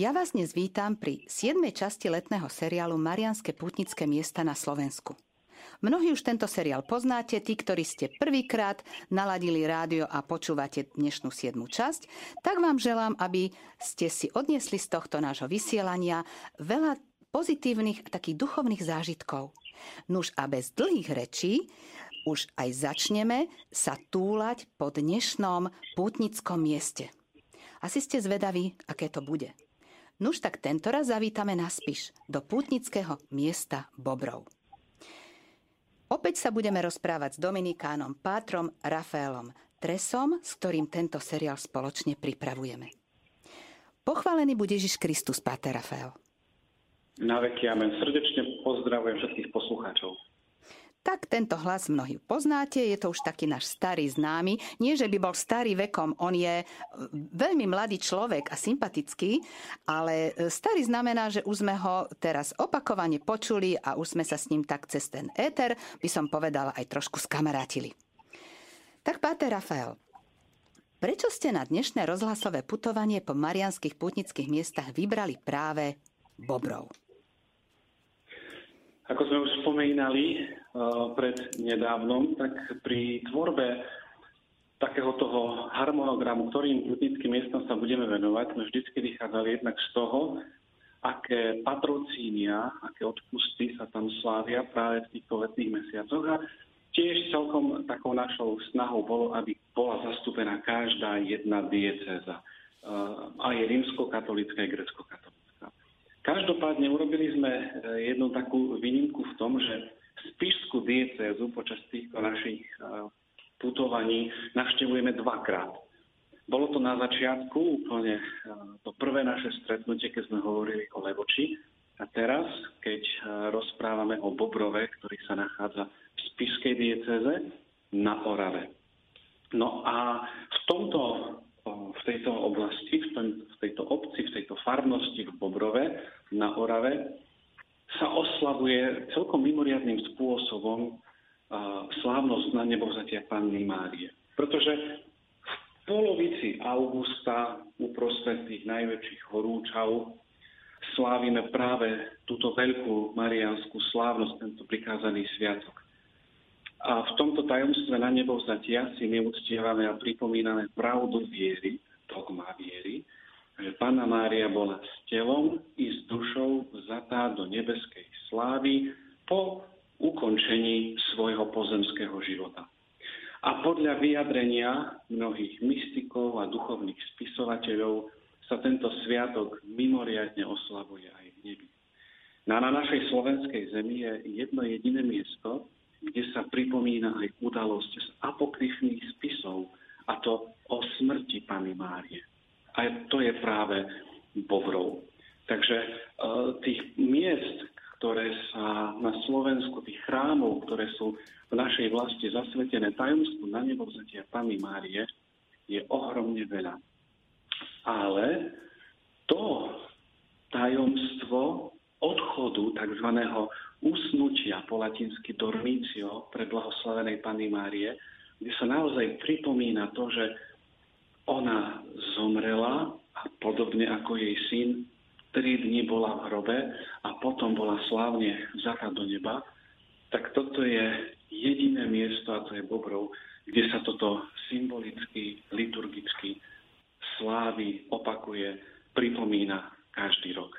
Ja vás dnes vítam pri 7. časti letného seriálu Marianské putnické miesta na Slovensku. Mnohí už tento seriál poznáte, tí, ktorí ste prvýkrát naladili rádio a počúvate dnešnú 7. časť, tak vám želám, aby ste si odniesli z tohto nášho vysielania veľa pozitívnych takých duchovných zážitkov. Nuž a bez dlhých rečí už aj začneme sa túlať po dnešnom pútnickom mieste. Asi ste zvedaví, aké to bude. Nuž tak tento raz zavítame na Spiš, do pútnického miesta Bobrov. Opäť sa budeme rozprávať s Dominikánom Pátrom Rafaelom Tresom, s ktorým tento seriál spoločne pripravujeme. Pochválený bude Ježiš Kristus, Páter Rafael. Na veky amen. Srdečne pozdravujem všetkých poslucháčov. Tak tento hlas mnohí poznáte, je to už taký náš starý známy. Nie, že by bol starý vekom, on je veľmi mladý človek a sympatický, ale starý znamená, že už sme ho teraz opakovane počuli a už sme sa s ním tak cez ten éter, by som povedala, aj trošku skamarátili. Tak, Páter Rafael, prečo ste na dnešné rozhlasové putovanie po marianských putnických miestach vybrali práve Bobrov? Ako sme už spomínali uh, pred nedávnom, tak pri tvorbe takého toho harmonogramu, ktorým putnickým miestom sa budeme venovať, sme vždycky vychádzali jednak z toho, aké patrocínia, aké odpusty sa tam slávia práve v týchto letných mesiacoch. A tiež celkom takou našou snahou bolo, aby bola zastúpená každá jedna diecéza. Uh, aj rímsko-katolická, aj grecko-katolická. Každopádne urobili sme e, jednu takú výnimku v tom, že Spišskú diecézu počas týchto našich e, putovaní navštevujeme dvakrát. Bolo to na začiatku úplne e, to prvé naše stretnutie, keď sme hovorili o Levoči. A teraz, keď rozprávame o Bobrove, ktorý sa nachádza v Spišskej diecéze na Orave. No a v tomto v tejto oblasti, v, tejto obci, v tejto farnosti v Bobrove na Orave sa oslavuje celkom mimoriadným spôsobom slávnosť na nebovzatia Panny Márie. Pretože v polovici augusta uprostred tých najväčších horúčav slávime práve túto veľkú marianskú slávnosť, tento prikázaný sviatok. A v tomto tajomstve na nebo vzatia si my uctievame a pripomíname pravdu viery, dogma viery, že Pána Mária bola s telom i s dušou vzatá do nebeskej slávy po ukončení svojho pozemského života. A podľa vyjadrenia mnohých mystikov a duchovných spisovateľov sa tento sviatok mimoriadne oslavuje aj v nebi. No na našej slovenskej zemi je jedno jediné miesto, kde sa pripomína aj udalosť z apokryfných spisov, a to o smrti Pany Márie. A to je práve Bovrov. Takže e, tých miest, ktoré sa na Slovensku, tých chrámov, ktoré sú v našej vlasti zasvetené tajomstvu na nebovzatia Pany Márie, je ohromne veľa. Ale to tajomstvo odchodu tzv usnutia po latinsky dormicio pre blahoslavenej Panny Márie, kde sa naozaj pripomína to, že ona zomrela a podobne ako jej syn, tri dni bola v hrobe a potom bola slávne vzatá do neba, tak toto je jediné miesto, a to je Bobrov, kde sa toto symbolicky, liturgicky slávy opakuje, pripomína každý rok.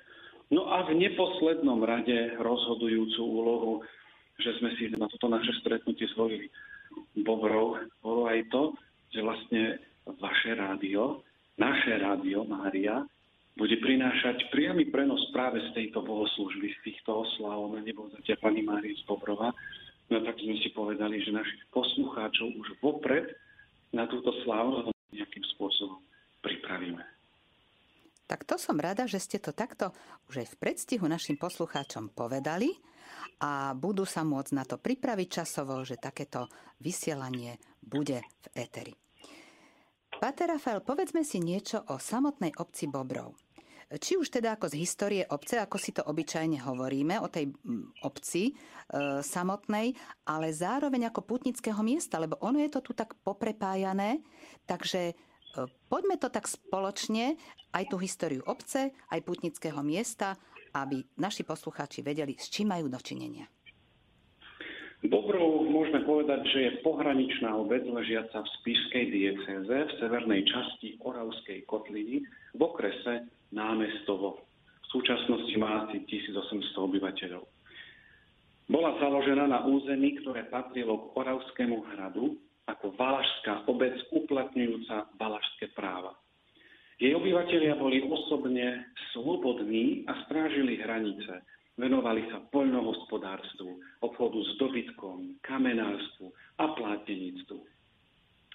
No a v neposlednom rade rozhodujúcu úlohu, že sme si na toto naše stretnutie zvolili Bobrov, bolo aj to, že vlastne vaše rádio, naše rádio Mária, bude prinášať priamy prenos práve z tejto bohoslužby, z týchto oslav na nebo zatia Pani Márie z Bobrova. No tak sme si povedali, že našich poslucháčov už vopred na túto slávu nejakým spôsobom pripravíme. Tak to som rada, že ste to takto už aj v predstihu našim poslucháčom povedali a budú sa môcť na to pripraviť časovo, že takéto vysielanie bude v éteri. Pater Rafael, povedzme si niečo o samotnej obci Bobrov. Či už teda ako z histórie obce, ako si to obyčajne hovoríme, o tej obci e, samotnej, ale zároveň ako putnického miesta, lebo ono je to tu tak poprepájané, takže poďme to tak spoločne, aj tú históriu obce, aj putnického miesta, aby naši poslucháči vedeli, s čím majú dočinenia. Bobrov môžeme povedať, že je pohraničná obec ležiaca v Spišskej diecéze v severnej časti Oravskej kotliny v okrese Námestovo. V súčasnosti má asi 1800 obyvateľov. Bola založená na území, ktoré patrilo k Oravskému hradu ako valašská obec uplatňujúca valašské práva. Jej obyvateľia boli osobne slobodní a strážili hranice, Venovali sa poľnohospodárstvu, obchodu s dobytkom, kamenárstvu a plátenictvu.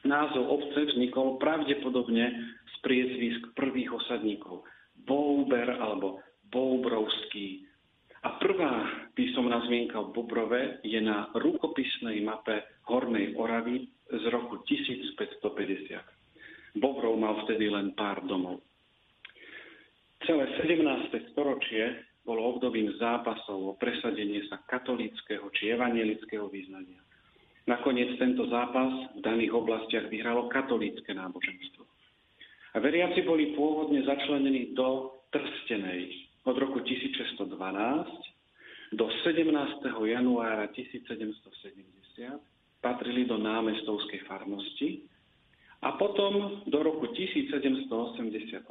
Názov obce vznikol pravdepodobne z priezvisk prvých osadníkov Bouber alebo Boubrovský. A prvá písomná zmienka v Bobrove je na rukopisnej mape Hornej Oravy z roku 1550. Bobrov mal vtedy len pár domov. Celé 17. storočie bolo obdobím zápasov o presadenie sa katolického či evangelického význania. Nakoniec tento zápas v daných oblastiach vyhralo katolícke náboženstvo. A veriaci boli pôvodne začlenení do Trstenej od roku 1612 do 17. januára 1770 patrili do námestovskej farnosti a potom do roku 1788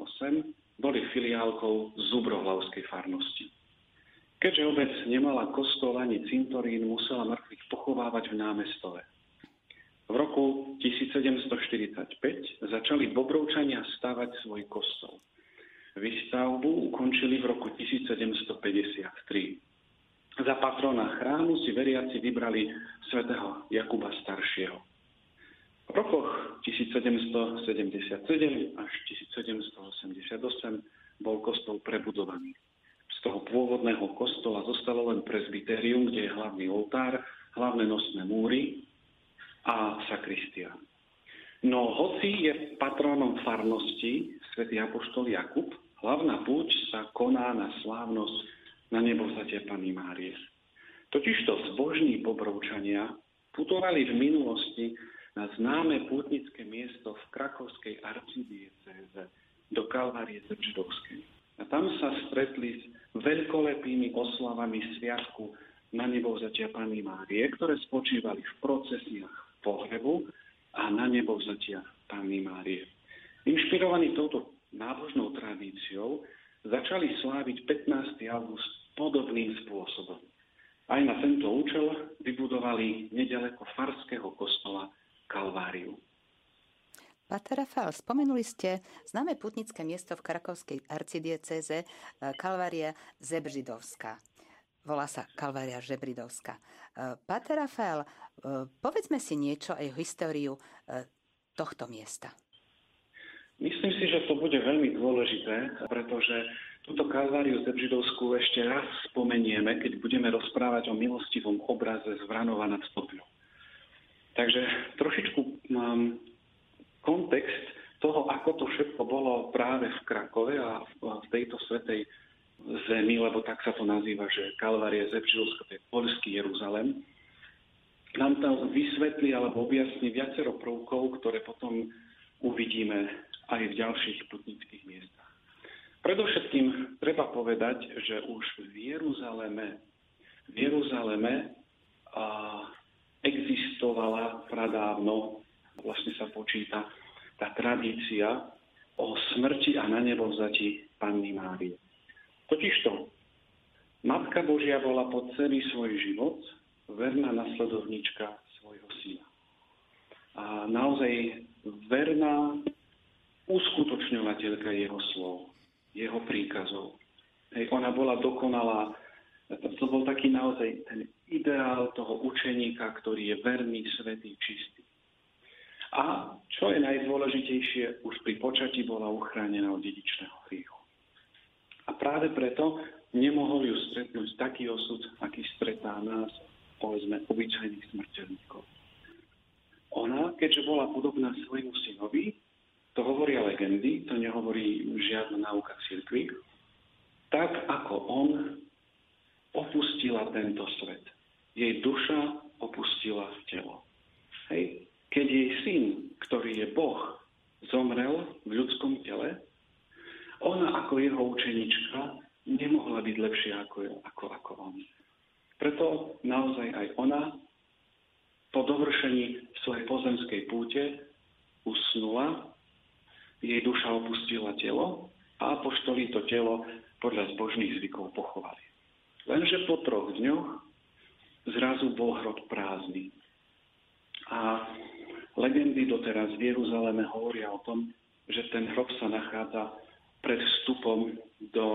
boli filiálkou Zubrohlavskej farnosti. Keďže obec nemala kostol ani cintorín, musela mŕtvych pochovávať v námestove. V roku 1745 začali Bobrovčania stavať svoj kostol. Výstavbu ukončili v roku 1753. Za patrona chrámu si veriaci vybrali svätého Jakuba Staršieho. V rokoch 1777 až 1788 bol kostol prebudovaný. Z toho pôvodného kostola zostalo len presbyterium, kde je hlavný oltár, hlavné nosné múry a sakristia. No hoci je patronom farnosti svätý Apoštol Jakub, hlavná púť sa koná na slávnosť na nebo vzatia Pany Márie. Totižto zbožní Bobrovčania putovali v minulosti na známe pútnické miesto v krakovskej arcidiecéze do Kalvárie Zrždovskej. A tam sa stretli s veľkolepými oslavami sviatku na nebovzatia Pany Márie, ktoré spočívali v procesiách pohrebu a na nebovzatia Pany Márie. Inšpirovaní touto nábožnou tradíciou začali sláviť 15. august podobným spôsobom. Aj na tento účel vybudovali nedaleko farského kostola Kalváriu. Pater Rafael, spomenuli ste známe putnické miesto v krakovskej arcidieceze e, Kalvária Zebřidovská. Volá sa Kalvária Žebridovská. E, Pater Rafael, e, povedzme si niečo aj o históriu tohto miesta. Myslím si, že to bude veľmi dôležité, pretože túto Kalváriu Zebřidovskú ešte raz spomenieme, keď budeme rozprávať o milostivom obraze z nad Stopľou. Takže trošičku mám kontext toho, ako to všetko bolo práve v Krakove a v tejto svetej zemi, lebo tak sa to nazýva, že Kalvárie Zepžilsko, to je polský Jeruzalem, nám tam vysvetlí alebo objasní viacero prvkov, ktoré potom uvidíme aj v ďalších putnických miestach. Predovšetkým treba povedať, že už v Jeruzaleme, v Jeruzaleme a existovala pradávno, vlastne sa počíta tá tradícia o smrti a na nebo vzati Panny Márie. Totižto Matka Božia bola po celý svoj život verná nasledovníčka svojho syna. A naozaj verná uskutočňovateľka jeho slov, jeho príkazov. Hej, ona bola dokonalá to bol taký naozaj ten ideál toho učeníka, ktorý je verný, svetý, čistý. A čo je najdôležitejšie, už pri počatí bola uchránená od dedičného hriechu. A práve preto nemohol ju stretnúť taký osud, aký stretá nás, povedzme, obyčajných smrteľníkov. Ona, keďže bola podobná svojmu synovi, to hovoria legendy, to nehovorí žiadna náuka cirkvi, tak ako on opustila tento svet. Jej duša opustila telo. Hej. Keď jej syn, ktorý je Boh, zomrel v ľudskom tele, ona ako jeho učenička nemohla byť lepšia ako, ako, ako on. Preto naozaj aj ona po dovršení svojej pozemskej púte usnula, jej duša opustila telo a apoštoli to telo podľa zbožných zvykov pochovali. Lenže po troch dňoch zrazu bol hrob prázdny. A legendy doteraz v Jeruzaleme hovoria o tom, že ten hrob sa nachádza pred vstupom do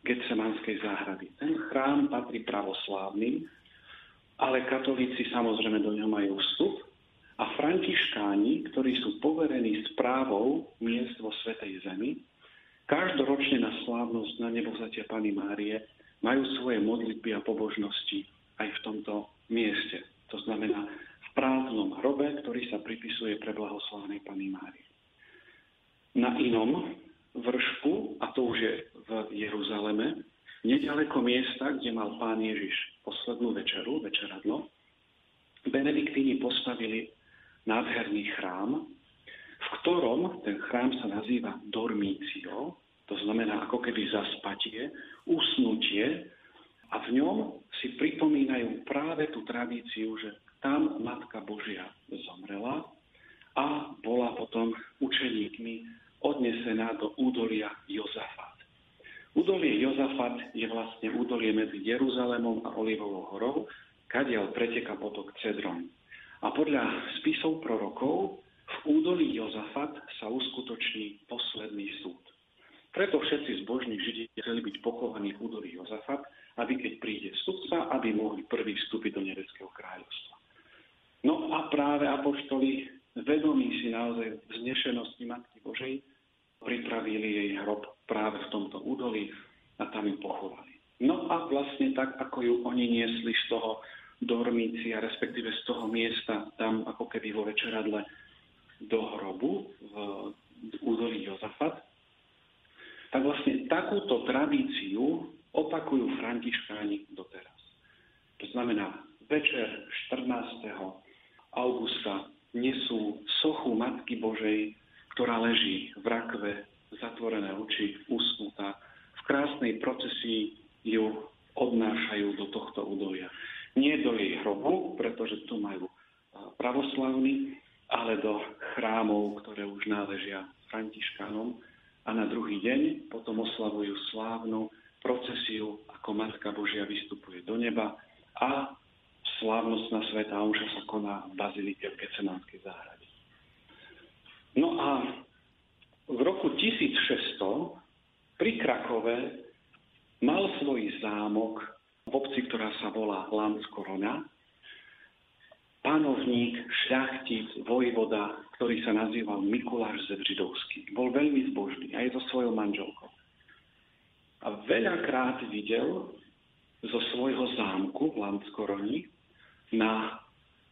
Getsemanskej záhrady. Ten chrám patrí pravoslávnym, ale katolíci samozrejme do ňoho majú vstup a františkáni, ktorí sú poverení správou miest vo Svetej Zemi, každoročne na slávnosť na nebovzatia Pany Márie majú svoje modlitby a pobožnosti aj v tomto mieste. To znamená v prázdnom hrobe, ktorý sa pripisuje pre blahoslávnej Pany Márie. Na inom vršku, a to už je v Jeruzaleme, nedaleko miesta, kde mal pán Ježiš poslednú večeru, večeradlo, Benediktíni postavili nádherný chrám, v ktorom ten chrám sa nazýva Dormício, to znamená ako keby zaspatie, usnutie, a v ňom si pripomínajú práve tú tradíciu, že tam Matka Božia zomrela a bola potom učeníkmi odnesená do údolia Jozafat. Údolie Jozafat je vlastne údolie medzi Jeruzalémom a Olivovou horou, kadiaľ preteka potok Cedron. A podľa spisov prorokov v údolí Jozafat sa uskutoční posledný súd. Preto všetci zbožní Židi chceli byť pochovaní v údolí Jozafat, aby keď príde sudca, aby mohli prvý vstúpiť do nebeského kráľovstva. No a práve apoštoli, vedomí si naozaj vznešenosti Matky Božej, pripravili jej hrob práve v tomto údolí a tam ju pochovali. No a vlastne tak, ako ju oni niesli z toho dormícia, respektíve z toho miesta, tam ako keby vo večeradle do hrobu v údolí Jozafat, tak vlastne takúto tradíciu opakujú františkáni doteraz. To znamená, večer 14. augusta nesú sochu Matky Božej ktorá leží v rakve, zatvorené oči, usnutá. V krásnej procesii ju odnášajú do tohto údolia. Nie do jej hrobu, pretože tu majú pravoslavní, ale do chrámov, ktoré už náležia františkánom. A na druhý deň potom oslavujú slávnu procesiu, ako Matka Božia vystupuje do neba a slávnostná sveta Omša sa koná v Bazilike v Gecemanskej záhrade. No a v roku 1600 pri Krakove mal svoj zámok v obci, ktorá sa volá Landskorona, panovník, šľachtic, vojvoda, ktorý sa nazýval Mikuláš Zevřidovský. Bol veľmi zbožný aj so svojou manželkou. A veľakrát videl zo svojho zámku v Landskoroni na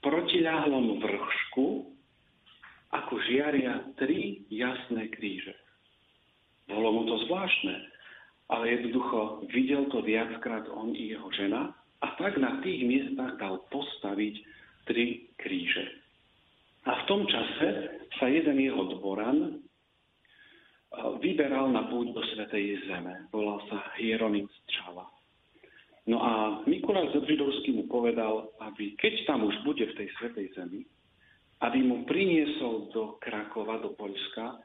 protiľahlom vršku ako žiaria tri jasné kríže. Bolo mu to zvláštne, ale jednoducho videl to viackrát on i jeho žena a tak na tých miestach dal postaviť tri kríže. A v tom čase sa jeden jeho dvoran e, vyberal na púť do Svetej Zeme. Volal sa Hieronym Střava. No a Mikuláš Zebřidovský mu povedal, aby keď tam už bude v tej Svetej Zemi, aby mu priniesol do Krakova, do Poľska,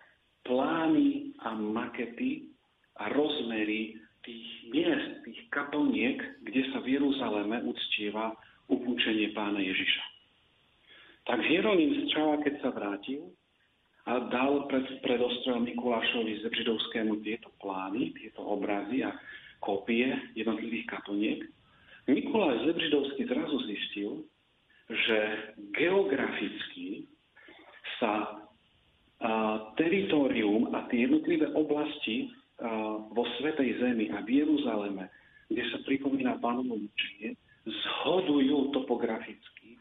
plány a makety a rozmery tých miest, tých kaplniek, kde sa v Jeruzaleme uctieva upúčenie pána Ježiša. Tak Hieronym z Čava, keď sa vrátil a dal pred, predostrel Mikulášovi Židovskému tieto plány, tieto obrazy a kópie jednotlivých kaplniek, Mikuláš Zebřidovský zrazu zistil, že geograficky sa teritorium a tie jednotlivé oblasti vo Svetej Zemi a v Jeruzaleme, kde sa pripomína pánovo mučenie, zhodujú topograficky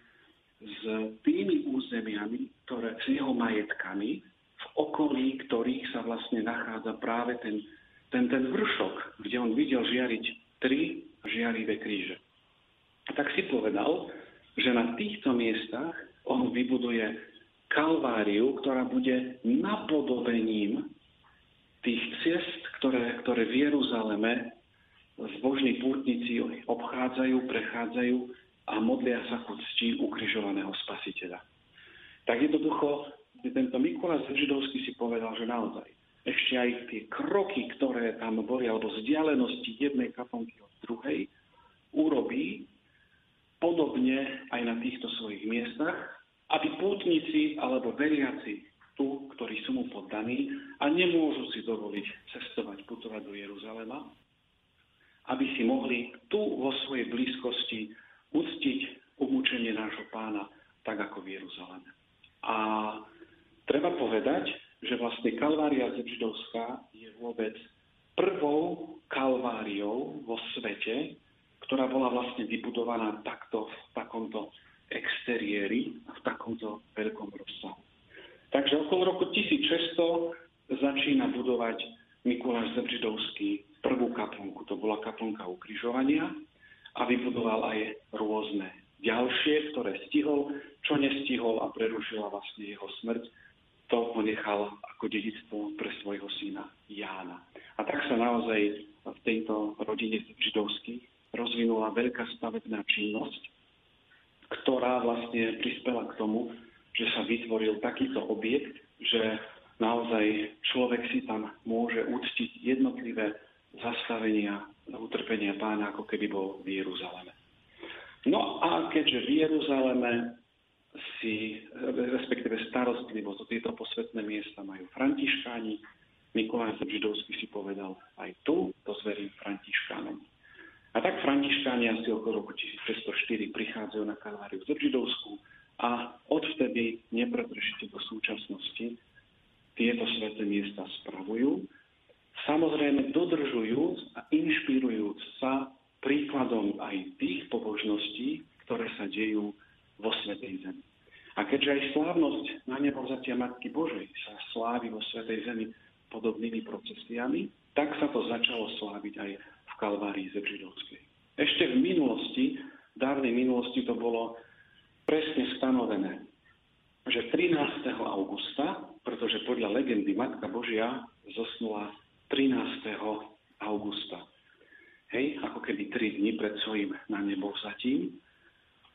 s tými územiami, ktoré, s jeho majetkami, v okolí ktorých sa vlastne nachádza práve ten, ten, ten vršok, kde on videl žiariť tri žiarivé kríže. Tak si povedal, že na týchto miestach on vybuduje Kalváriu, ktorá bude napodobením tých ciest, ktoré, ktoré v Jeruzaleme zbožní pútnici obchádzajú, prechádzajú a modlia sa ku cti ukrižovaného spasiteľa. Tak jednoducho tento Mikuláš Židovský si povedal, že naozaj ešte aj tie kroky, ktoré tam boli, alebo vzdialenosti jednej kaponky od druhej, urobí podobne aj na týchto svojich miestach, aby pútnici alebo veriaci tu, ktorí sú mu poddaní a nemôžu si dovoliť cestovať, putovať do Jeruzalema, aby si mohli tu vo svojej blízkosti uctiť umúčenie nášho pána tak ako v Jeruzaleme. A treba povedať, že vlastne Kalvária Zebžidovská je vôbec prvou kalváriou vo svete, ktorá bola vlastne vybudovaná takto v takomto exteriéri a v takomto veľkom rozsahu. Takže okolo roku 1600 začína budovať Mikuláš Zebžidovský prvú kaplnku. To bola kaplnka ukrižovania a vybudoval aj rôzne ďalšie, ktoré stihol, čo nestihol a prerušila vlastne jeho smrť, to ponechal ako dedictvo pre svojho syna Jána. A tak sa naozaj v tejto rodine židovských rozvinula veľká stavebná činnosť, ktorá vlastne prispela k tomu, že sa vytvoril takýto objekt, že naozaj človek si tam môže uctiť jednotlivé zastavenia utrpenia pána, ako keby bol v Jeruzaleme. No a keďže v Jeruzaleme si, respektíve starostlivosť o tieto posvetné miesta majú františkáni, Mikuláš Židovský si povedal, aj tu to zverím františkánom. A tak františkáni asi okolo roku 1604 prichádzajú na Kalváriu v Židovsku a odvtedy nepretržite do súčasnosti tieto sveté miesta spravujú. Samozrejme dodržujúc a inšpirujúc sa príkladom aj tých pobožností, ktoré sa dejú vo Svetej Zemi. A keďže aj slávnosť na nebovzatia Matky Božej sa slávi vo Svetej Zemi podobnými procesiami, tak sa to začalo sláviť aj v Kalvárii Zebžidovskej. Ešte v minulosti, dávnej minulosti to bolo presne stanovené, že 13. augusta, pretože podľa legendy Matka Božia zosnula 13. augusta hej, ako keby tri dni pred svojim na nebo vzatím.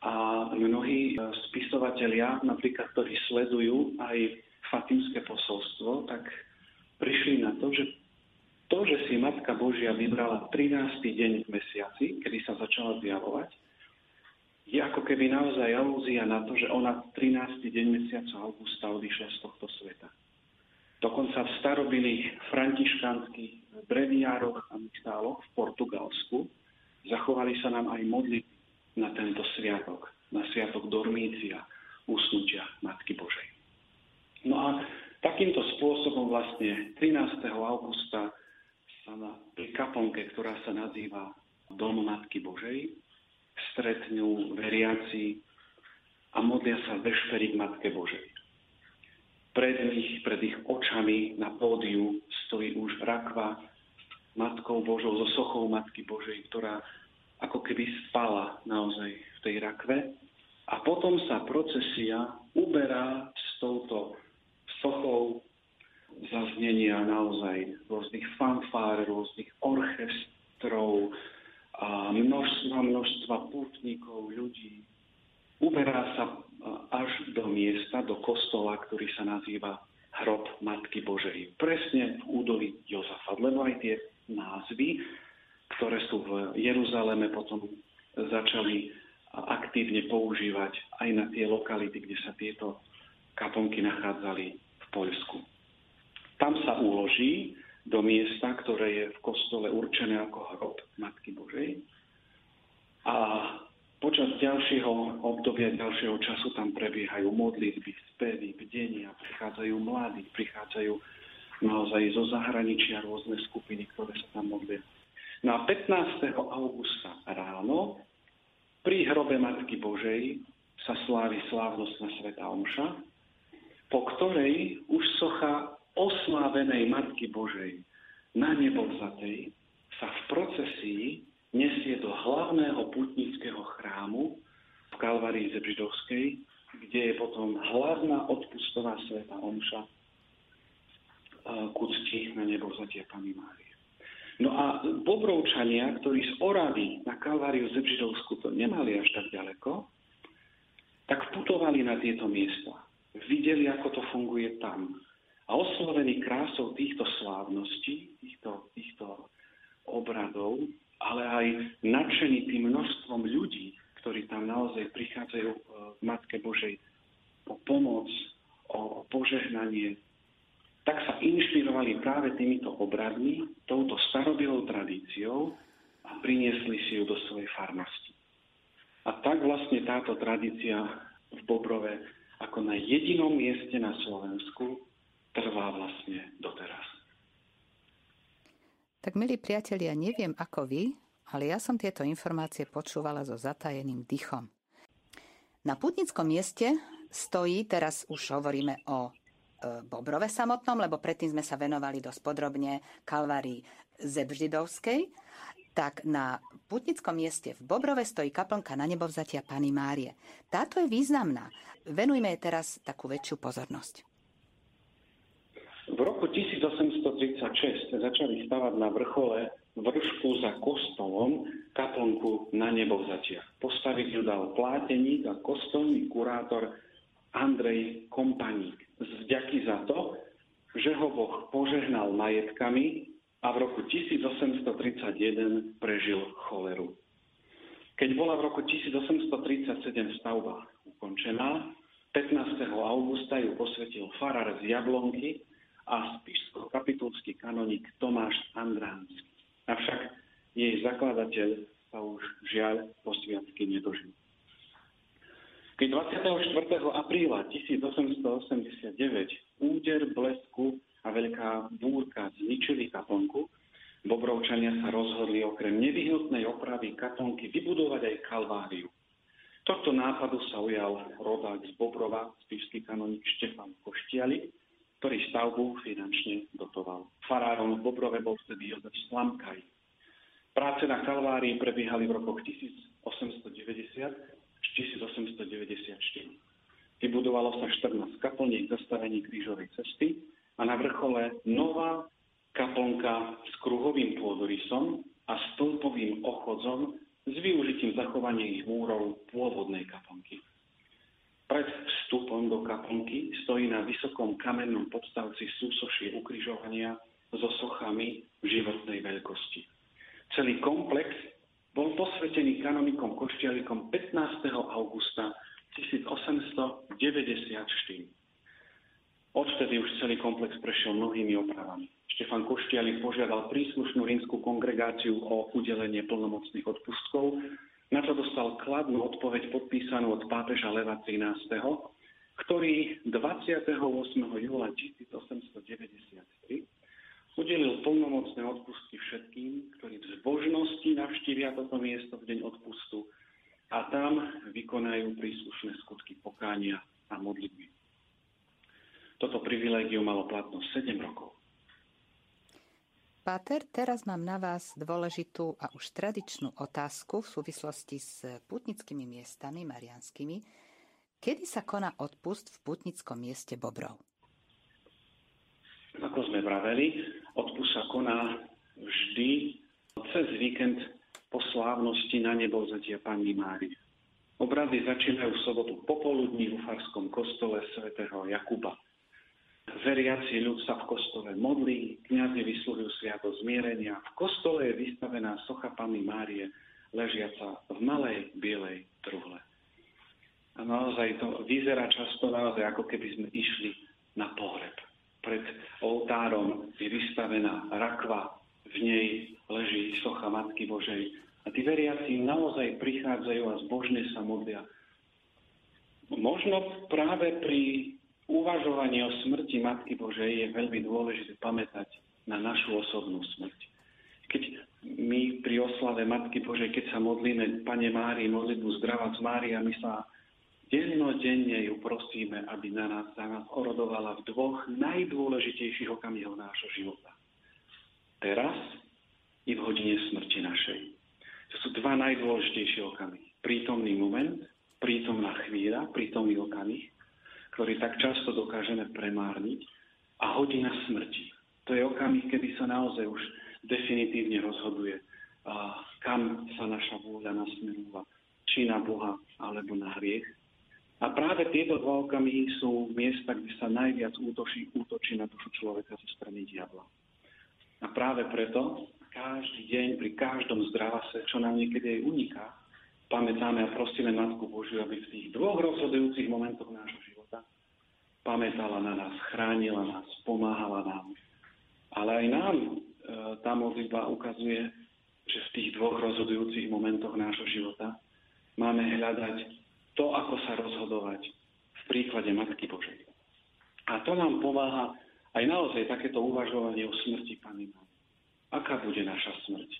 A mnohí e, spisovatelia, napríklad, ktorí sledujú aj Fatimské posolstvo, tak prišli na to, že to, že si Matka Božia vybrala 13. deň v mesiaci, kedy sa začala zjavovať, je ako keby naozaj alúzia na to, že ona 13. deň mesiaca augusta odišla z tohto sveta. Dokonca v starobylých františkánskych breviároch a mixtáloch v Portugalsku zachovali sa nám aj modlitby na tento sviatok, na sviatok Dormícia, usnutia Matky Božej. No a takýmto spôsobom vlastne 13. augusta sa na kaponke, ktorá sa nazýva Dom Matky Božej, stretnú veriaci a modlia sa vešpery k Matke Božej pred nich, pred ich očami na pódiu stojí už rakva Matkou Božou, so sochou Matky Božej, ktorá ako keby spala naozaj v tej rakve. A potom sa procesia uberá s touto sochou zaznenia naozaj rôznych fanfár, rôznych orchestrov a množstva, množstva pútnikov, ľudí. Uberá sa až do miesta, do kostola, ktorý sa nazýva hrob Matky Božej. Presne v údolí Jozafa, lebo aj tie názvy, ktoré sú v Jeruzaleme, potom začali aktívne používať aj na tie lokality, kde sa tieto kaponky nachádzali v Poľsku. Tam sa uloží do miesta, ktoré je v kostole určené ako hrob Matky Božej. A Počas ďalšieho obdobia, ďalšieho času tam prebiehajú modlitby, spevy, bdenia, prichádzajú mladí, prichádzajú naozaj zo zahraničia rôzne skupiny, ktoré sa tam modlia. No a 15. augusta ráno pri hrobe Matky Božej sa slávi slávnostná Sveta Omša, po ktorej už socha oslávenej Matky Božej na nebo vzatej sa v procesii nesie do hlavného putnického chrámu v Kalvarii Zebžidovskej kde je potom hlavná odpustová sveta omša ku cti na nebo zatia Pany Márie. No a Bobrovčania, ktorí z Oravy na Kalváriu Zebžidovsku to nemali až tak ďaleko, tak putovali na tieto miesta. Videli, ako to funguje tam. A oslovení krásou týchto slávností, týchto, týchto obradov, ale aj nadšení tým množstvom ľudí, ktorí tam naozaj prichádzajú k e, Matke Božej o pomoc, o požehnanie, tak sa inšpirovali práve týmito obradmi, touto starobilou tradíciou a priniesli si ju do svojej farnosti. A tak vlastne táto tradícia v Bobrove ako na jedinom mieste na Slovensku trvá vlastne doteraz. Tak milí priatelia, neviem ako vy, ale ja som tieto informácie počúvala so zatajeným dychom. Na putnickom mieste stojí, teraz už hovoríme o e, Bobrove samotnom, lebo predtým sme sa venovali dosť podrobne Kalvárii Zebždidovskej, tak na putnickom mieste v Bobrove stojí kaplnka na nebovzatia Pany Márie. Táto je významná. Venujme jej teraz takú väčšiu pozornosť. Roku 1836 začali stavať na vrchole vršku za kostolom kaplnku na nebovzatia. Postaviť ju dal pláteník a kostolný kurátor Andrej Kompaník. Vďaky za to, že ho Boh požehnal majetkami a v roku 1831 prežil choleru. Keď bola v roku 1837 stavba ukončená, 15. augusta ju posvetil farár z Jablonky a spišsko-kapitulský kanonik Tomáš Andránsky. Avšak jej zakladateľ sa už žiaľ posviacky nedožil. Keď 24. apríla 1889 úder blesku a veľká búrka zničili kaplnku, Bobrovčania sa rozhodli okrem nevyhnutnej opravy kaplnky vybudovať aj kalváriu. Tohto nápadu sa ujal rodák z Bobrova, spíšský kanonik Štefan Koštiali, ktorý stavbu finančne dotoval. Farárom v Bobrove bol vtedy Jozef Slamkaj. Práce na Kalvárii prebiehali v rokoch 1890 až 1894. Vybudovalo sa 14 kaplniek zastavení krížovej cesty a na vrchole nová kaplnka s kruhovým pôdorysom a stĺpovým ochodzom s využitím zachovania ich múrov pôvodnej kaplnky. Pred vstupom do kaplnky stojí na vysokom kamennom podstavci súsošie ukrižovania so sochami životnej veľkosti. Celý komplex bol posvetený kanonikom Koštialikom 15. augusta 1894. Odvtedy už celý komplex prešiel mnohými opravami. Štefan Koštialik požiadal príslušnú rímskú kongregáciu o udelenie plnomocných odpustkov na čo dostal kladnú odpoveď podpísanú od pápeža Leva XIII., ktorý 28. júla 1893 udelil plnomocné odpustky všetkým, ktorí v zbožnosti navštívia toto miesto v deň odpustu a tam vykonajú príslušné skutky pokánia a modlitby. Toto privilégium malo platnosť 7 rokov. Páter, teraz mám na vás dôležitú a už tradičnú otázku v súvislosti s putnickými miestami marianskými. Kedy sa koná odpust v putnickom mieste Bobrov? Ako sme vraveli, odpust sa koná vždy cez víkend po slávnosti na nebo vzatia Panny Márie. Obrady začínajú v sobotu popoludní v Farskom kostole svätého Jakuba. Veriaci ľud sa v kostole modlí, kniazy vysluhujú sviato zmierenia. V kostole je vystavená socha Panny Márie, ležiaca v malej bielej truhle. A naozaj to vyzerá často naozaj, ako keby sme išli na pohreb. Pred oltárom je vystavená rakva, v nej leží socha Matky Božej. A tí veriaci naozaj prichádzajú a zbožne sa modlia. Možno práve pri uvažovanie o smrti Matky Božej je veľmi dôležité pamätať na našu osobnú smrť. Keď my pri oslave Matky Božej, keď sa modlíme Pane Mári, modlitbu Zdravac Mária, my sa dennodenne ju prosíme, aby na nás, za nás orodovala v dvoch najdôležitejších okamihoch nášho života. Teraz i v hodine smrti našej. To sú dva najdôležitejšie okamihy. Prítomný moment prítomná chvíľa, prítomný okamih, ktorý tak často dokážeme premárniť a hodina smrti. To je okamih, kedy sa naozaj už definitívne rozhoduje, kam sa naša vôľa nasmerúva, či na Boha alebo na hriech. A práve tieto dva okamihy sú miesta, kde sa najviac útočí, útočí na dušu človeka zo strany diabla. A práve preto každý deň, pri každom zdravase, čo nám niekedy aj uniká, pamätáme a prosíme Matku Božiu, aby v tých dvoch rozhodujúcich momentoch nášho pamätala na nás, chránila nás, pomáhala nám. Ale aj nám e, tá modlitba ukazuje, že v tých dvoch rozhodujúcich momentoch nášho života máme hľadať to, ako sa rozhodovať v príklade Matky Božej. A to nám pomáha aj naozaj takéto uvažovanie o smrti Panny Aká bude naša smrť?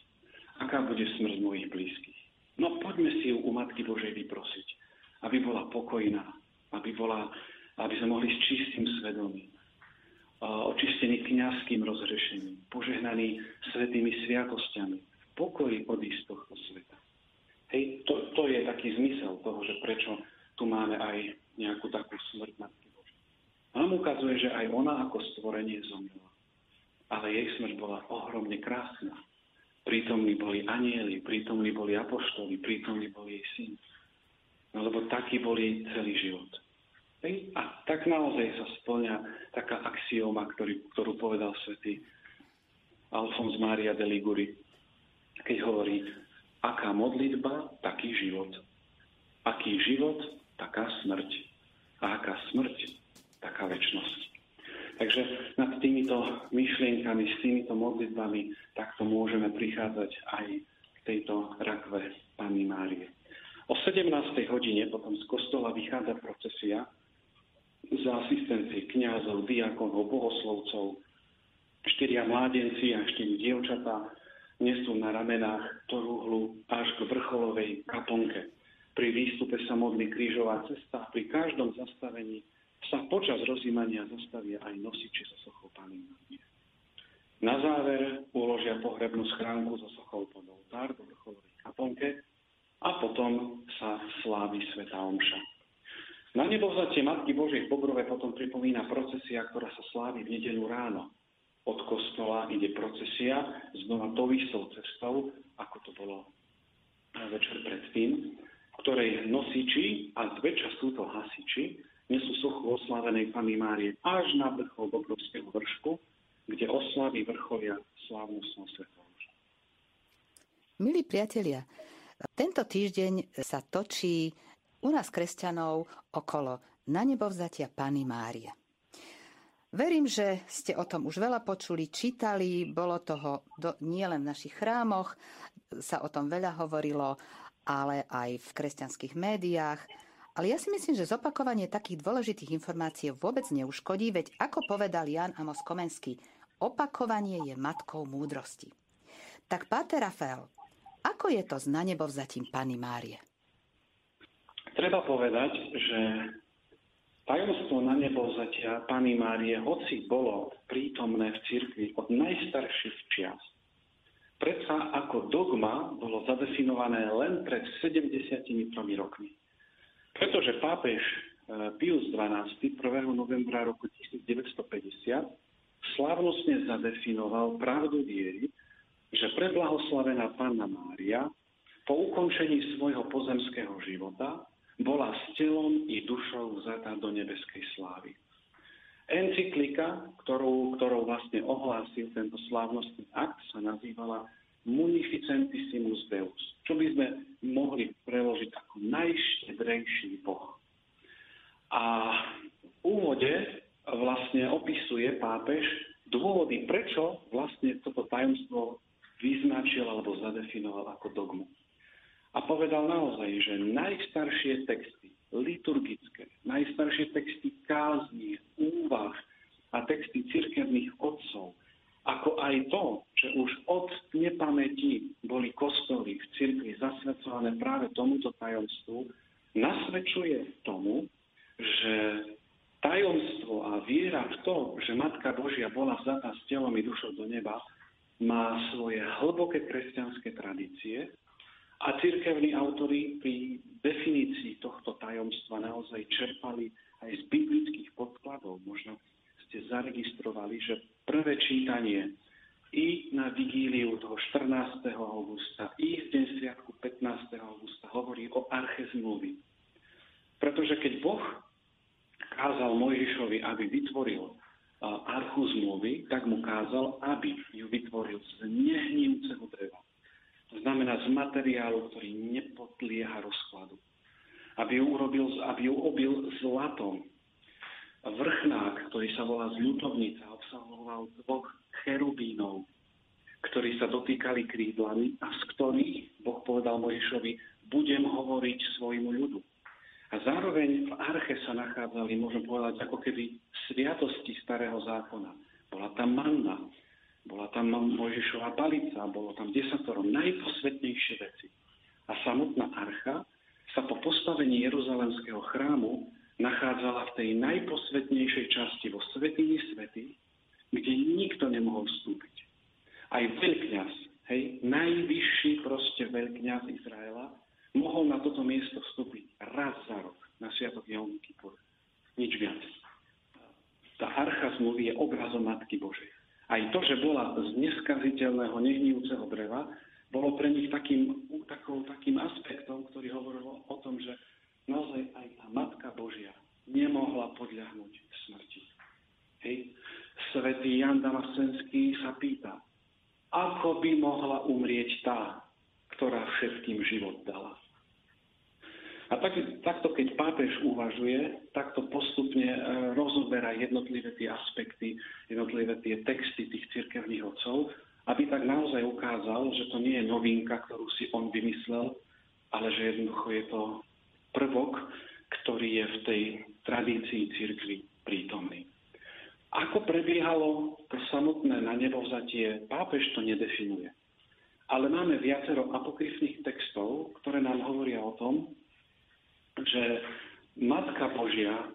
Aká bude smrť mojich blízkych? No poďme si ju u Matky Božej vyprosiť, aby bola pokojná, aby, bola, aby sme mohli s čistým svedomím, očistený kniazským rozhrešením, požehnaný svetými sviatosťami, v pokoji odísť tohto sveta. Hej, to, to je taký zmysel toho, že prečo tu máme aj nejakú takú smrť Matky Božej. Nám ukazuje, že aj ona ako stvorenie zomrela. Ale jej smrť bola ohromne krásna. Prítomní boli anieli, prítomní boli apoštoli, prítomní boli jej syn. No lebo taký boli celý život. A tak naozaj sa splňa taká axioma, ktorý, ktorú povedal svätý Alfons Maria de Liguri, keď hovorí, aká modlitba, taký život. Aký život, taká smrť. A aká smrť, taká väčnosť. Takže nad týmito myšlienkami, s týmito modlitbami takto môžeme prichádzať aj k tejto rakve Panny Márie. O 17. hodine potom z kostola vychádza procesia za asistencie kňazov, diakonov, bohoslovcov. Štyria mládenci a štyri dievčatá nesú na ramenách torúhlu až k vrcholovej kaponke. Pri výstupe sa modlí krížová cesta a pri každom zastavení sa počas rozímania zastavia aj nosiči so sochou Panny Márie. Na záver uložia pohrebnú schránku so sochou pod oltár do vrcholovej kaponke a potom sa slávi Sveta Omša. Na nebovzatie Matky Božej v Bobrove potom pripomína procesia, ktorá sa slávi v nedelu ráno. Od kostola ide procesia znova tou istou cestou, ako to bolo večer predtým, ktorej nosiči, a zväčša sú to hasiči, nesú sochu oslávenej Pany Márie až na vrchol Bobrovského vršku, kde oslavy vrchovia slávnostnou svetou. Milí priatelia, tento týždeň sa točí u nás kresťanov okolo na nebo vzatia Pany Márie. Verím, že ste o tom už veľa počuli, čítali, bolo toho do, nielen v našich chrámoch, sa o tom veľa hovorilo, ale aj v kresťanských médiách. Ale ja si myslím, že zopakovanie takých dôležitých informácií vôbec neuškodí, veď ako povedal Jan Amos Komenský, opakovanie je matkou múdrosti. Tak, Páter Rafael, ako je to s na nebo vzatím Pany Márie? Treba povedať, že tajomstvo na nebo vzatia Pany Márie, hoci bolo prítomné v cirkvi od najstarších čias, predsa ako dogma bolo zadefinované len pred 73 rokmi. Pretože pápež e, Pius XII 1. novembra roku 1950 slávnostne zadefinoval pravdu viery, že preblahoslavená Panna Mária po ukončení svojho pozemského života bola s telom i dušou vzatá do nebeskej slávy. Encyklika, ktorou, ktorou vlastne ohlásil tento slávnostný akt, sa nazývala Munificentissimus Deus, čo by sme mohli preložiť ako najštedrejší Boh. A v úvode vlastne opisuje pápež dôvody, prečo vlastne toto tajomstvo vyznačil alebo zadefinoval ako dogmu. A povedal naozaj, že najstaršie texty, liturgické, najstaršie texty kázni, úvah a texty cirkevných otcov – ako aj to, že už od nepamäti boli kostoly v cirkvi zasvedcované práve tomuto tajomstvu, nasvedčuje tomu, že tajomstvo a viera v to, že Matka Božia bola vzatá s telom i dušou do neba, má svoje hlboké kresťanské tradície A církevní autory pri definícii tohto tajomstva naozaj čerpali aj z biblických podkladov. Možno ste zaregistrovali, že prvé čítanie i na vigíliu toho 14. augusta, i v deň sviatku 15. augusta hovorí o arche zmluvy. Pretože keď Boh kázal Mojžišovi, aby vytvoril archu zmluvy, tak mu kázal, aby ju vytvoril z nehnívceho dreva. Znamená z materiálu, ktorý nepodlieha rozkladu. Aby ju, urobil, aby ju obil zlatom. Vrchnák, ktorý sa volá zľutovnica, obsahoval dvoch cherubínov, ktorí sa dotýkali krídlami a z ktorých Boh povedal Mojžišovi, budem hovoriť svojmu ľudu. A zároveň v arche sa nachádzali, môžem povedať, ako keby sviatosti starého zákona. Bola tam manna, bola tam Mojžišová palica, bolo tam desatoro, najposvetnejšie veci. A samotná archa sa po postavení Jeruzalemského chrámu nachádzala v tej najposvetnejšej časti vo Svetýni Svety, kde nikto nemohol vstúpiť. Aj veľkňaz, hej, najvyšší proste veľkňaz Izraela, mohol na toto miesto vstúpiť raz za rok, na Sviatok Jom Kippur. Nič viac. Tá archa zmluvy je obrazom Matky Božej. Aj to, že bola z neskaziteľného, nehnívceho dreva, bolo pre nich takým, takou, takým aspektom, ktorý hovoril o tom, že naozaj aj tá Matka Božia nemohla podľahnúť smrti. Hej. Svetý Jan Damasenský sa pýta, ako by mohla umrieť tá, ktorá všetkým život dala. A tak, takto, keď pápež uvažuje, takto postupne e, rozoberá jednotlivé tie aspekty, jednotlivé tie texty tých cirkevných otcov, aby tak naozaj ukázal, že to nie je novinka, ktorú si on vymyslel, ale že jednoducho je to prvok, ktorý je v tej tradícii cirkvi prítomný. Ako prebiehalo to samotné na nebovzatie, pápež to nedefinuje. Ale máme viacero apokryfných textov, ktoré nám hovoria o tom, že Matka Božia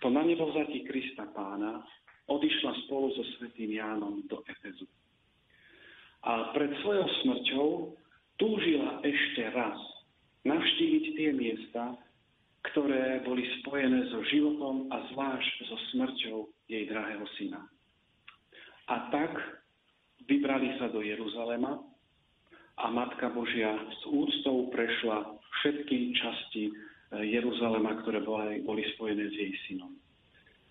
po nanebovzatí Krista pána odišla spolu so svetým Jánom do Efezu. A pred svojou smrťou túžila ešte raz navštíviť tie miesta, ktoré boli spojené so životom a zvlášť so smrťou jej drahého syna. A tak vybrali sa do Jeruzalema, a Matka Božia s úctou prešla všetky časti Jeruzalema, ktoré boli, boli spojené s jej synom.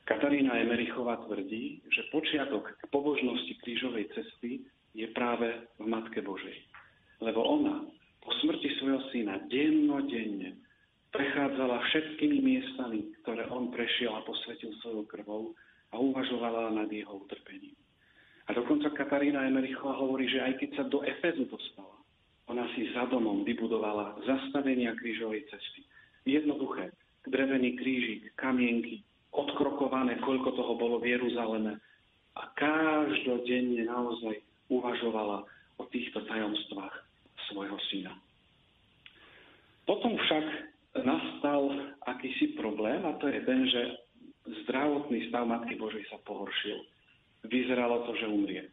Katarína Emerichová tvrdí, že počiatok k pobožnosti krížovej cesty je práve v Matke Božej. Lebo ona po smrti svojho syna dennodenne prechádzala všetkými miestami, ktoré on prešiel a posvetil svojou krvou a uvažovala nad jeho utrpením. A dokonca Katarína Emerichová hovorí, že aj keď sa do Efezu dostala, ona si za domom vybudovala zastavenia krížovej cesty. Jednoduché, drevený krížik, kamienky, odkrokované, koľko toho bolo v Jeruzaleme. A každodenne naozaj uvažovala o týchto tajomstvách svojho syna. Potom však nastal akýsi problém a to je ten, že zdravotný stav Matky Božej sa pohoršil. Vyzeralo to, že umrie.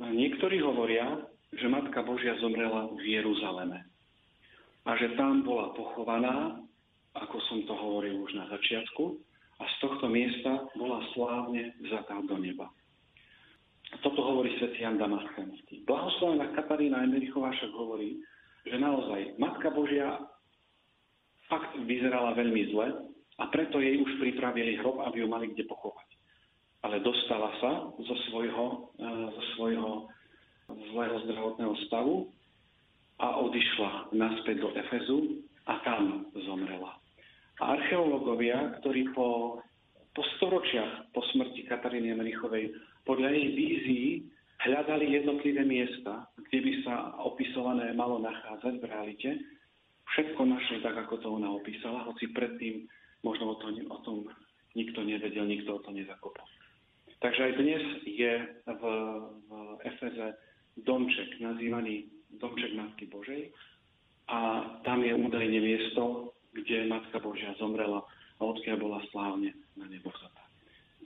Niektorí hovoria, že Matka Božia zomrela v Jeruzaleme a že tam bola pochovaná, ako som to hovoril už na začiatku, a z tohto miesta bola slávne vzatá do neba. Toto hovorí svätý Jan Damaskenský. Blahoslavená Katarína Emerichová však hovorí, že naozaj Matka Božia fakt vyzerala veľmi zle a preto jej už pripravili hrob, aby ju mali kde pochovať. Ale dostala sa zo svojho, e, zo svojho zlého zdravotného stavu a odišla naspäť do Efezu a tam zomrela. A archeológovia, ktorí po, po storočiach po smrti Kataríny Emerichovej podľa jej vízií hľadali jednotlivé miesta, kde by sa opisované malo nachádzať v realite, všetko našli tak, ako to ona opísala, hoci predtým možno o, to, o tom nikto nevedel, nikto o to nezakopal. Takže aj dnes je v, v Efeze domček nazývaný domček Matky Božej a tam je údajne miesto, kde Matka Božia zomrela a odkiaľ bola slávne na nebo vzatá.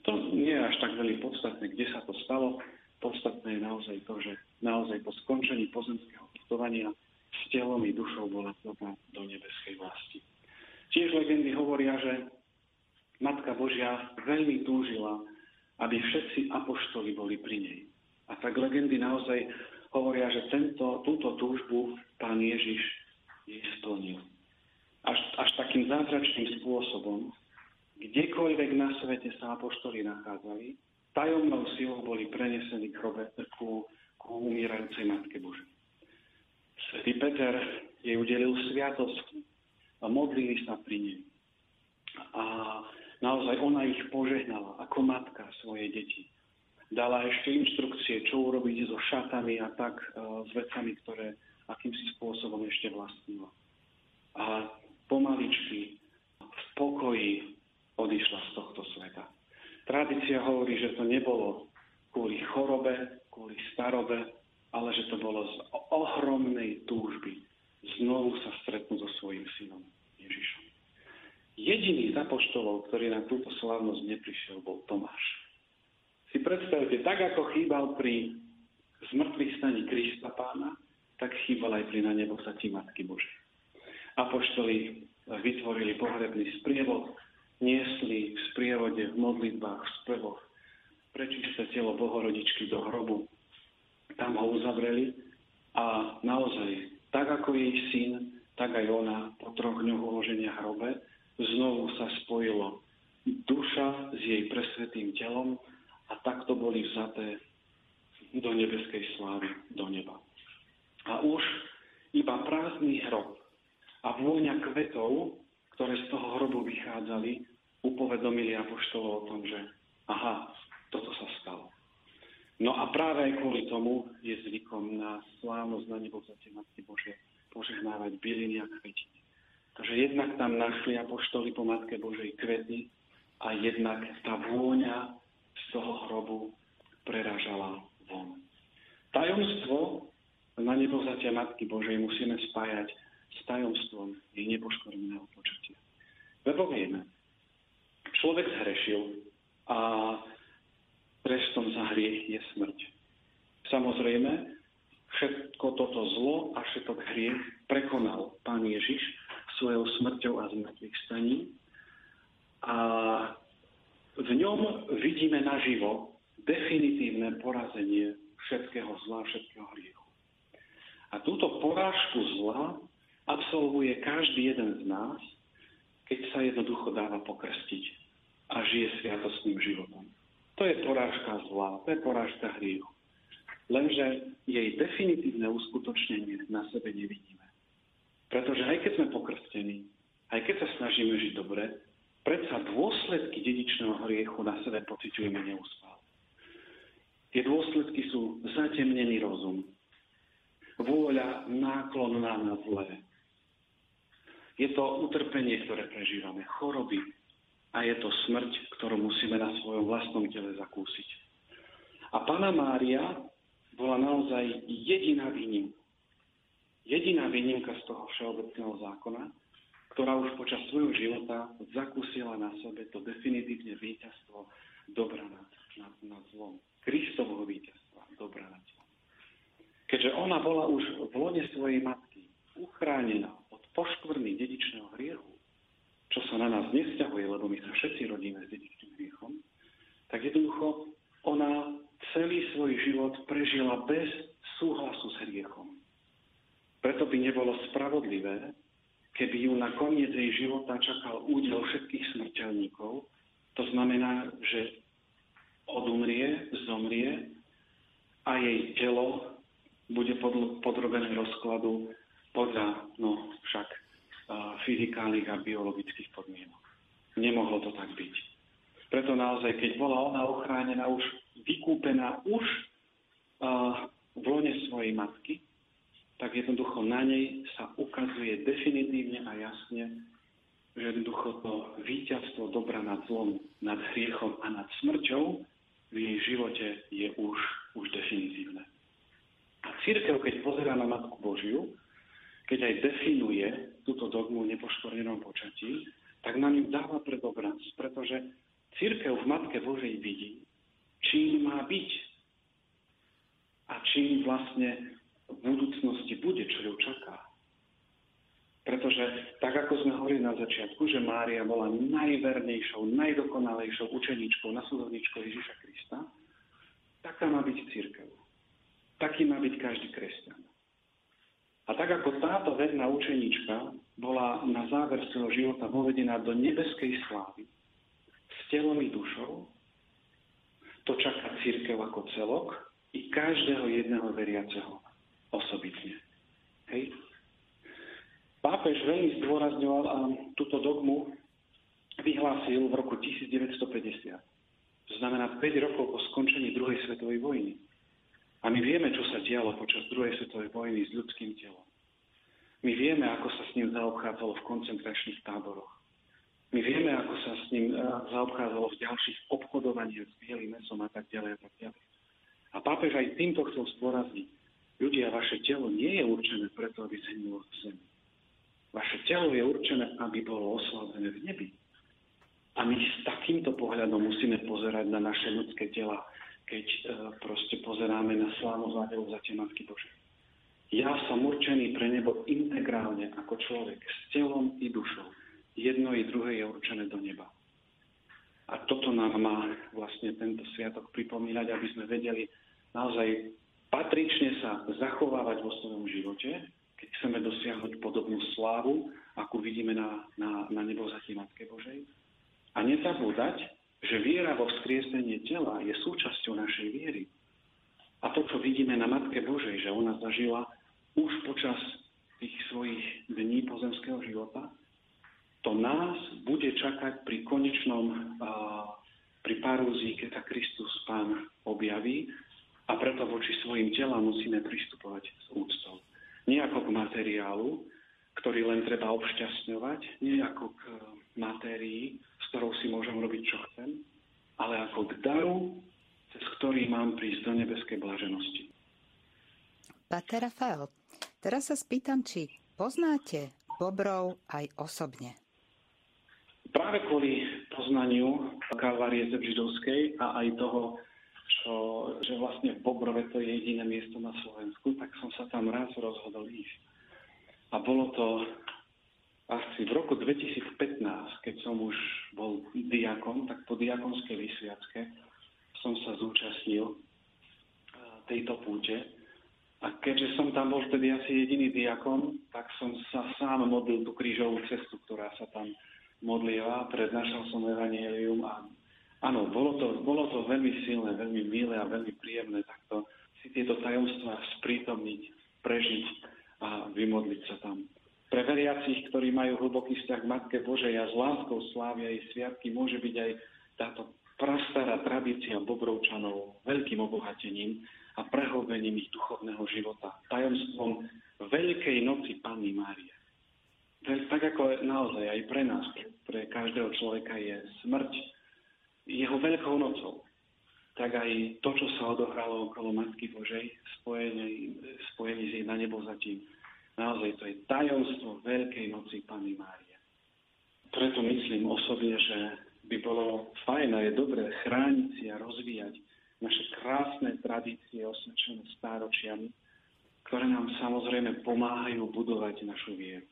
To nie je až tak veľmi podstatné, kde sa to stalo. Podstatné je naozaj to, že naozaj po skončení pozemského putovania telom i dušou bola vzoba do nebeskej vlasti. Tiež legendy hovoria, že Matka Božia veľmi túžila, aby všetci apoštoli boli pri nej. A tak legendy naozaj hovoria, že tento, túto túžbu pán Ježiš jej splnil. Až, až takým zázračným spôsobom, kdekoľvek na svete sa apoštoli nachádzali, tajomnou silou boli prenesení k hrobe, ku, ku umírajúcej Matke Bože. Svetý Peter jej udelil sviatosť a modlili sa pri nej. A naozaj ona ich požehnala ako matka svojej deti. Dala ešte inštrukcie, čo urobiť so šatami a tak uh, s vecami, ktoré akýmsi spôsobom ešte vlastnila. A pomaličky v pokoji odišla z tohto sveta. Tradícia hovorí, že to nebolo kvôli chorobe, kvôli starobe, ale že to bolo z ohromnej túžby znovu sa stretnúť so svojím synom Ježišom. Jediný z apoštolov, ktorý na túto slávnosť neprišiel, bol Tomáš. Si predstavte, tak ako chýbal pri zmrtvých staní Krista pána, tak chýbal aj pri na nebo sa ti Matky Bože. Apoštoli vytvorili pohrebný sprievod, niesli v sprievode, v modlitbách, v spevoch prečisté telo Bohorodičky do hrobu. Tam ho uzavreli a naozaj, tak ako jej syn, tak aj ona po troch dňoch uloženia hrobe znovu sa spojilo duša s jej presvetým telom a takto boli vzaté do nebeskej slávy, do neba. A už iba prázdny hrob a vôňa kvetov, ktoré z toho hrobu vychádzali, upovedomili apoštolov o tom, že aha, toto sa stalo. No a práve aj kvôli tomu je zvykom na slávnosť na nebo za Matky Bože požehnávať byliny a kvetiny. Takže jednak tam našli apoštoli po Matke Božej kvety a jednak tá vôňa toho hrobu preražala von. Tajomstvo na nebovzatia Matky Božej musíme spájať s tajomstvom jej nepoškoreného počatia. Lebo vieme, človek zhrešil a trestom za hriech je smrť. Samozrejme, všetko toto zlo a všetok hriech prekonal Pán Ježiš svojou smrťou a zmrtvých staní. A v ňom vidíme naživo definitívne porazenie všetkého zla, všetkého hriechu. A túto porážku zla absolvuje každý jeden z nás, keď sa jednoducho dáva pokrstiť a žije sviatostným životom. To je porážka zla, to je porážka hriechu. Lenže jej definitívne uskutočnenie na sebe nevidíme. Pretože aj keď sme pokrstení, aj keď sa snažíme žiť dobre, predsa dôsledky dedičného hriechu na sebe pociťujeme neustále. Tie dôsledky sú zatemnený rozum, vôľa náklonná na zlé. Je to utrpenie, ktoré prežívame, choroby a je to smrť, ktorú musíme na svojom vlastnom tele zakúsiť. A Pana Mária bola naozaj jediná výnimka jediná výnimka z toho všeobecného zákona, ktorá už počas svojho života zakúsila na sebe to definitívne víťazstvo dobra nad, nad, nad zlom. Kristovho víťazstva dobra nad zlom. Keďže ona bola už v lone svojej matky uchránená od poškvrny dedičného hriechu, čo sa na nás nesťahuje, lebo my sa všetci rodíme s dedičným hriechom, tak jednoducho ona celý svoj život prežila bez súhlasu s hriechom. Preto by nebolo spravodlivé, keby ju na koniec jej života čakal údel všetkých smrteľníkov. To znamená, že odumrie, zomrie a jej telo bude podrobené rozkladu podľa, no však, fyzikálnych a biologických podmienok. Nemohlo to tak byť. Preto naozaj, keď bola ona ochránená, už vykúpená už v lone svojej matky, tak jednoducho na nej sa ukazuje definitívne a jasne, že jednoducho to víťazstvo dobra nad zlom, nad hriechom a nad smrťou v jej živote je už, už definitívne. A církev, keď pozerá na Matku Božiu, keď aj definuje túto dogmu o nepoškvrnenom počatí, tak nám ju dáva pred obraz, pretože církev v Matke Božej vidí, čím má byť a čím vlastne v budúcnosti bude, čo ju čaká. Tak ako sme hovorili na začiatku, že Mária bola najvernejšou, najdokonalejšou učeničkou, nasledovničkou Ježiša Krista, taká má byť církev. Taký má byť každý kresťan. A tak ako táto verná učenička bola na záver svojho života povedená do nebeskej slávy s telom i dušou, to čaká církev ako celok i každého jedného veriaceho osobitne. Hej. Pápež veľmi zdôrazňoval a túto dogmu vyhlásil v roku 1950. To znamená 5 rokov po skončení druhej svetovej vojny. A my vieme, čo sa dialo počas druhej svetovej vojny s ľudským telom. My vieme, ako sa s ním zaobchádzalo v koncentračných táboroch. My vieme, ako sa s ním eh, zaobchádzalo v ďalších obchodovaniach s bielým mesom a tak ďalej a tak ďalej. A pápež aj týmto chcel zdôrazniť, ľudia, vaše telo nie je určené preto, aby zhnilo v zemi. Vaše telo je určené, aby bolo oslavené v nebi. A my s takýmto pohľadom musíme pozerať na naše ľudské tela, keď e, proste pozeráme na slávnosť anielov za Matky Bože. Ja som určený pre nebo integrálne ako človek, s telom i dušou. Jedno i druhé je určené do neba. A toto nám má vlastne tento sviatok pripomínať, aby sme vedeli naozaj patrične sa zachovávať vo svojom živote, keď chceme dosiahnuť podobnú slávu, ako vidíme na, na, na nebo za Matke Božej. A nezabúdať, že viera vo vzkriesenie tela je súčasťou našej viery. A to, čo vidíme na Matke Božej, že ona zažila už počas tých svojich dní pozemského života, to nás bude čakať pri konečnom, pri parúzii, keď sa Kristus Pán objaví a preto voči svojim telám musíme pristupovať s úctou. Nie ako k materiálu, ktorý len treba obšťastňovať, nie ako k matérii, s ktorou si môžem robiť, čo chcem, ale ako k daru, cez ktorý mám prísť do nebeskej blaženosti. Pater Rafael, teraz sa spýtam, či poznáte Bobrov aj osobne. Práve kvôli poznaniu Kalvárie Zebžidovskej a aj toho, čo, že vlastne v Bobrove to je jediné miesto na Slovensku, tak som sa tam raz rozhodol ísť. A bolo to asi v roku 2015, keď som už bol diakon, tak po diakonskej vysviacke som sa zúčastnil eh, tejto púte. A keďže som tam bol vtedy asi jediný diakon, tak som sa sám modlil tú krížovú cestu, ktorá sa tam modlila, prednášal som evanelium a áno, bolo to, bolo to veľmi silné, veľmi milé a veľmi príjemné takto si tieto tajomstvá sprítomniť, prežiť a vymodliť sa tam. Pre veriacich, ktorí majú hlboký vzťah k Matke Božej a s láskou slávia jej sviatky, môže byť aj táto prastará tradícia Bobrovčanov veľkým obohatením a prehlbením ich duchovného života, tajomstvom Veľkej noci Panny Márie. Tak ako naozaj aj pre nás, pre každého človeka je smrť jeho veľkou nocou, tak aj to, čo sa odohralo okolo Matky Božej, spojenie, spojenie s jej na nebo zatím, Naozaj to je tajomstvo Veľkej noci Pany Márie. Preto myslím osobne, že by bolo fajn a je dobré chrániť si a rozvíjať naše krásne tradície osvedčené stáročiami, ktoré nám samozrejme pomáhajú budovať našu vieru.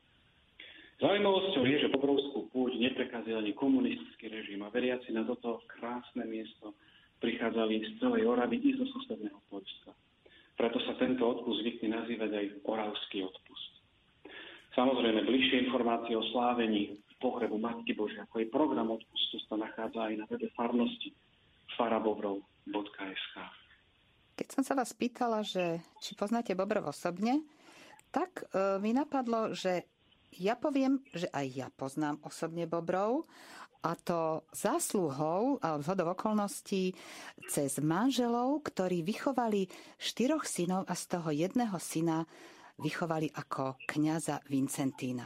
Zaujímavosťou je, že Bobrovskú púť neprekazil ani komunistický režim a veriaci na toto krásne miesto prichádzali z celej Oravy i zo susedného Poľska. Preto sa tento odpust zvykne nazývať aj oravský odpust. Samozrejme, bližšie informácie o slávení pohrebu Matky Božia, ako je program odpustu, sa nachádza aj na webe farnosti farabobrov.sk. Keď som sa vás pýtala, že či poznáte Bobrov osobne, tak e, mi napadlo, že ja poviem, že aj ja poznám osobne Bobrov a to zásluhou a vzhodov okolností cez manželov, ktorí vychovali štyroch synov a z toho jedného syna vychovali ako kňaza Vincentína.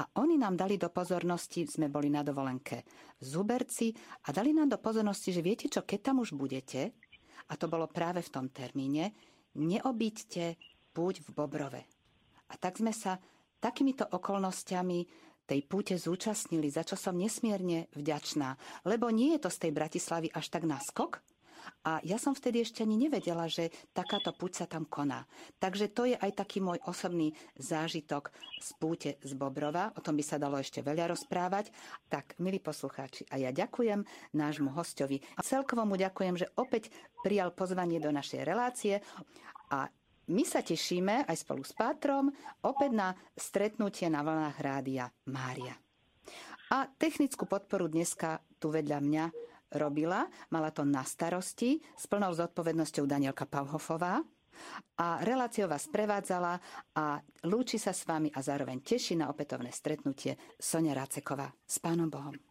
A oni nám dali do pozornosti, sme boli na dovolenke v Zuberci a dali nám do pozornosti, že viete čo, keď tam už budete, a to bolo práve v tom termíne, neobyťte púť v Bobrove. A tak sme sa takýmito okolnostiami tej púte zúčastnili, za čo som nesmierne vďačná. Lebo nie je to z tej Bratislavy až tak naskok, A ja som vtedy ešte ani nevedela, že takáto púť sa tam koná. Takže to je aj taký môj osobný zážitok z púte z Bobrova. O tom by sa dalo ešte veľa rozprávať. Tak, milí poslucháči, a ja ďakujem nášmu hostovi. A celkovo mu ďakujem, že opäť prijal pozvanie do našej relácie a my sa tešíme aj spolu s Pátrom opäť na stretnutie na vlnách rádia Mária. A technickú podporu dneska tu vedľa mňa robila, mala to na starosti s plnou zodpovednosťou Danielka Pavhofová a reláciu vás prevádzala a lúči sa s vami a zároveň teší na opätovné stretnutie Sonia Ráceková. S Pánom Bohom.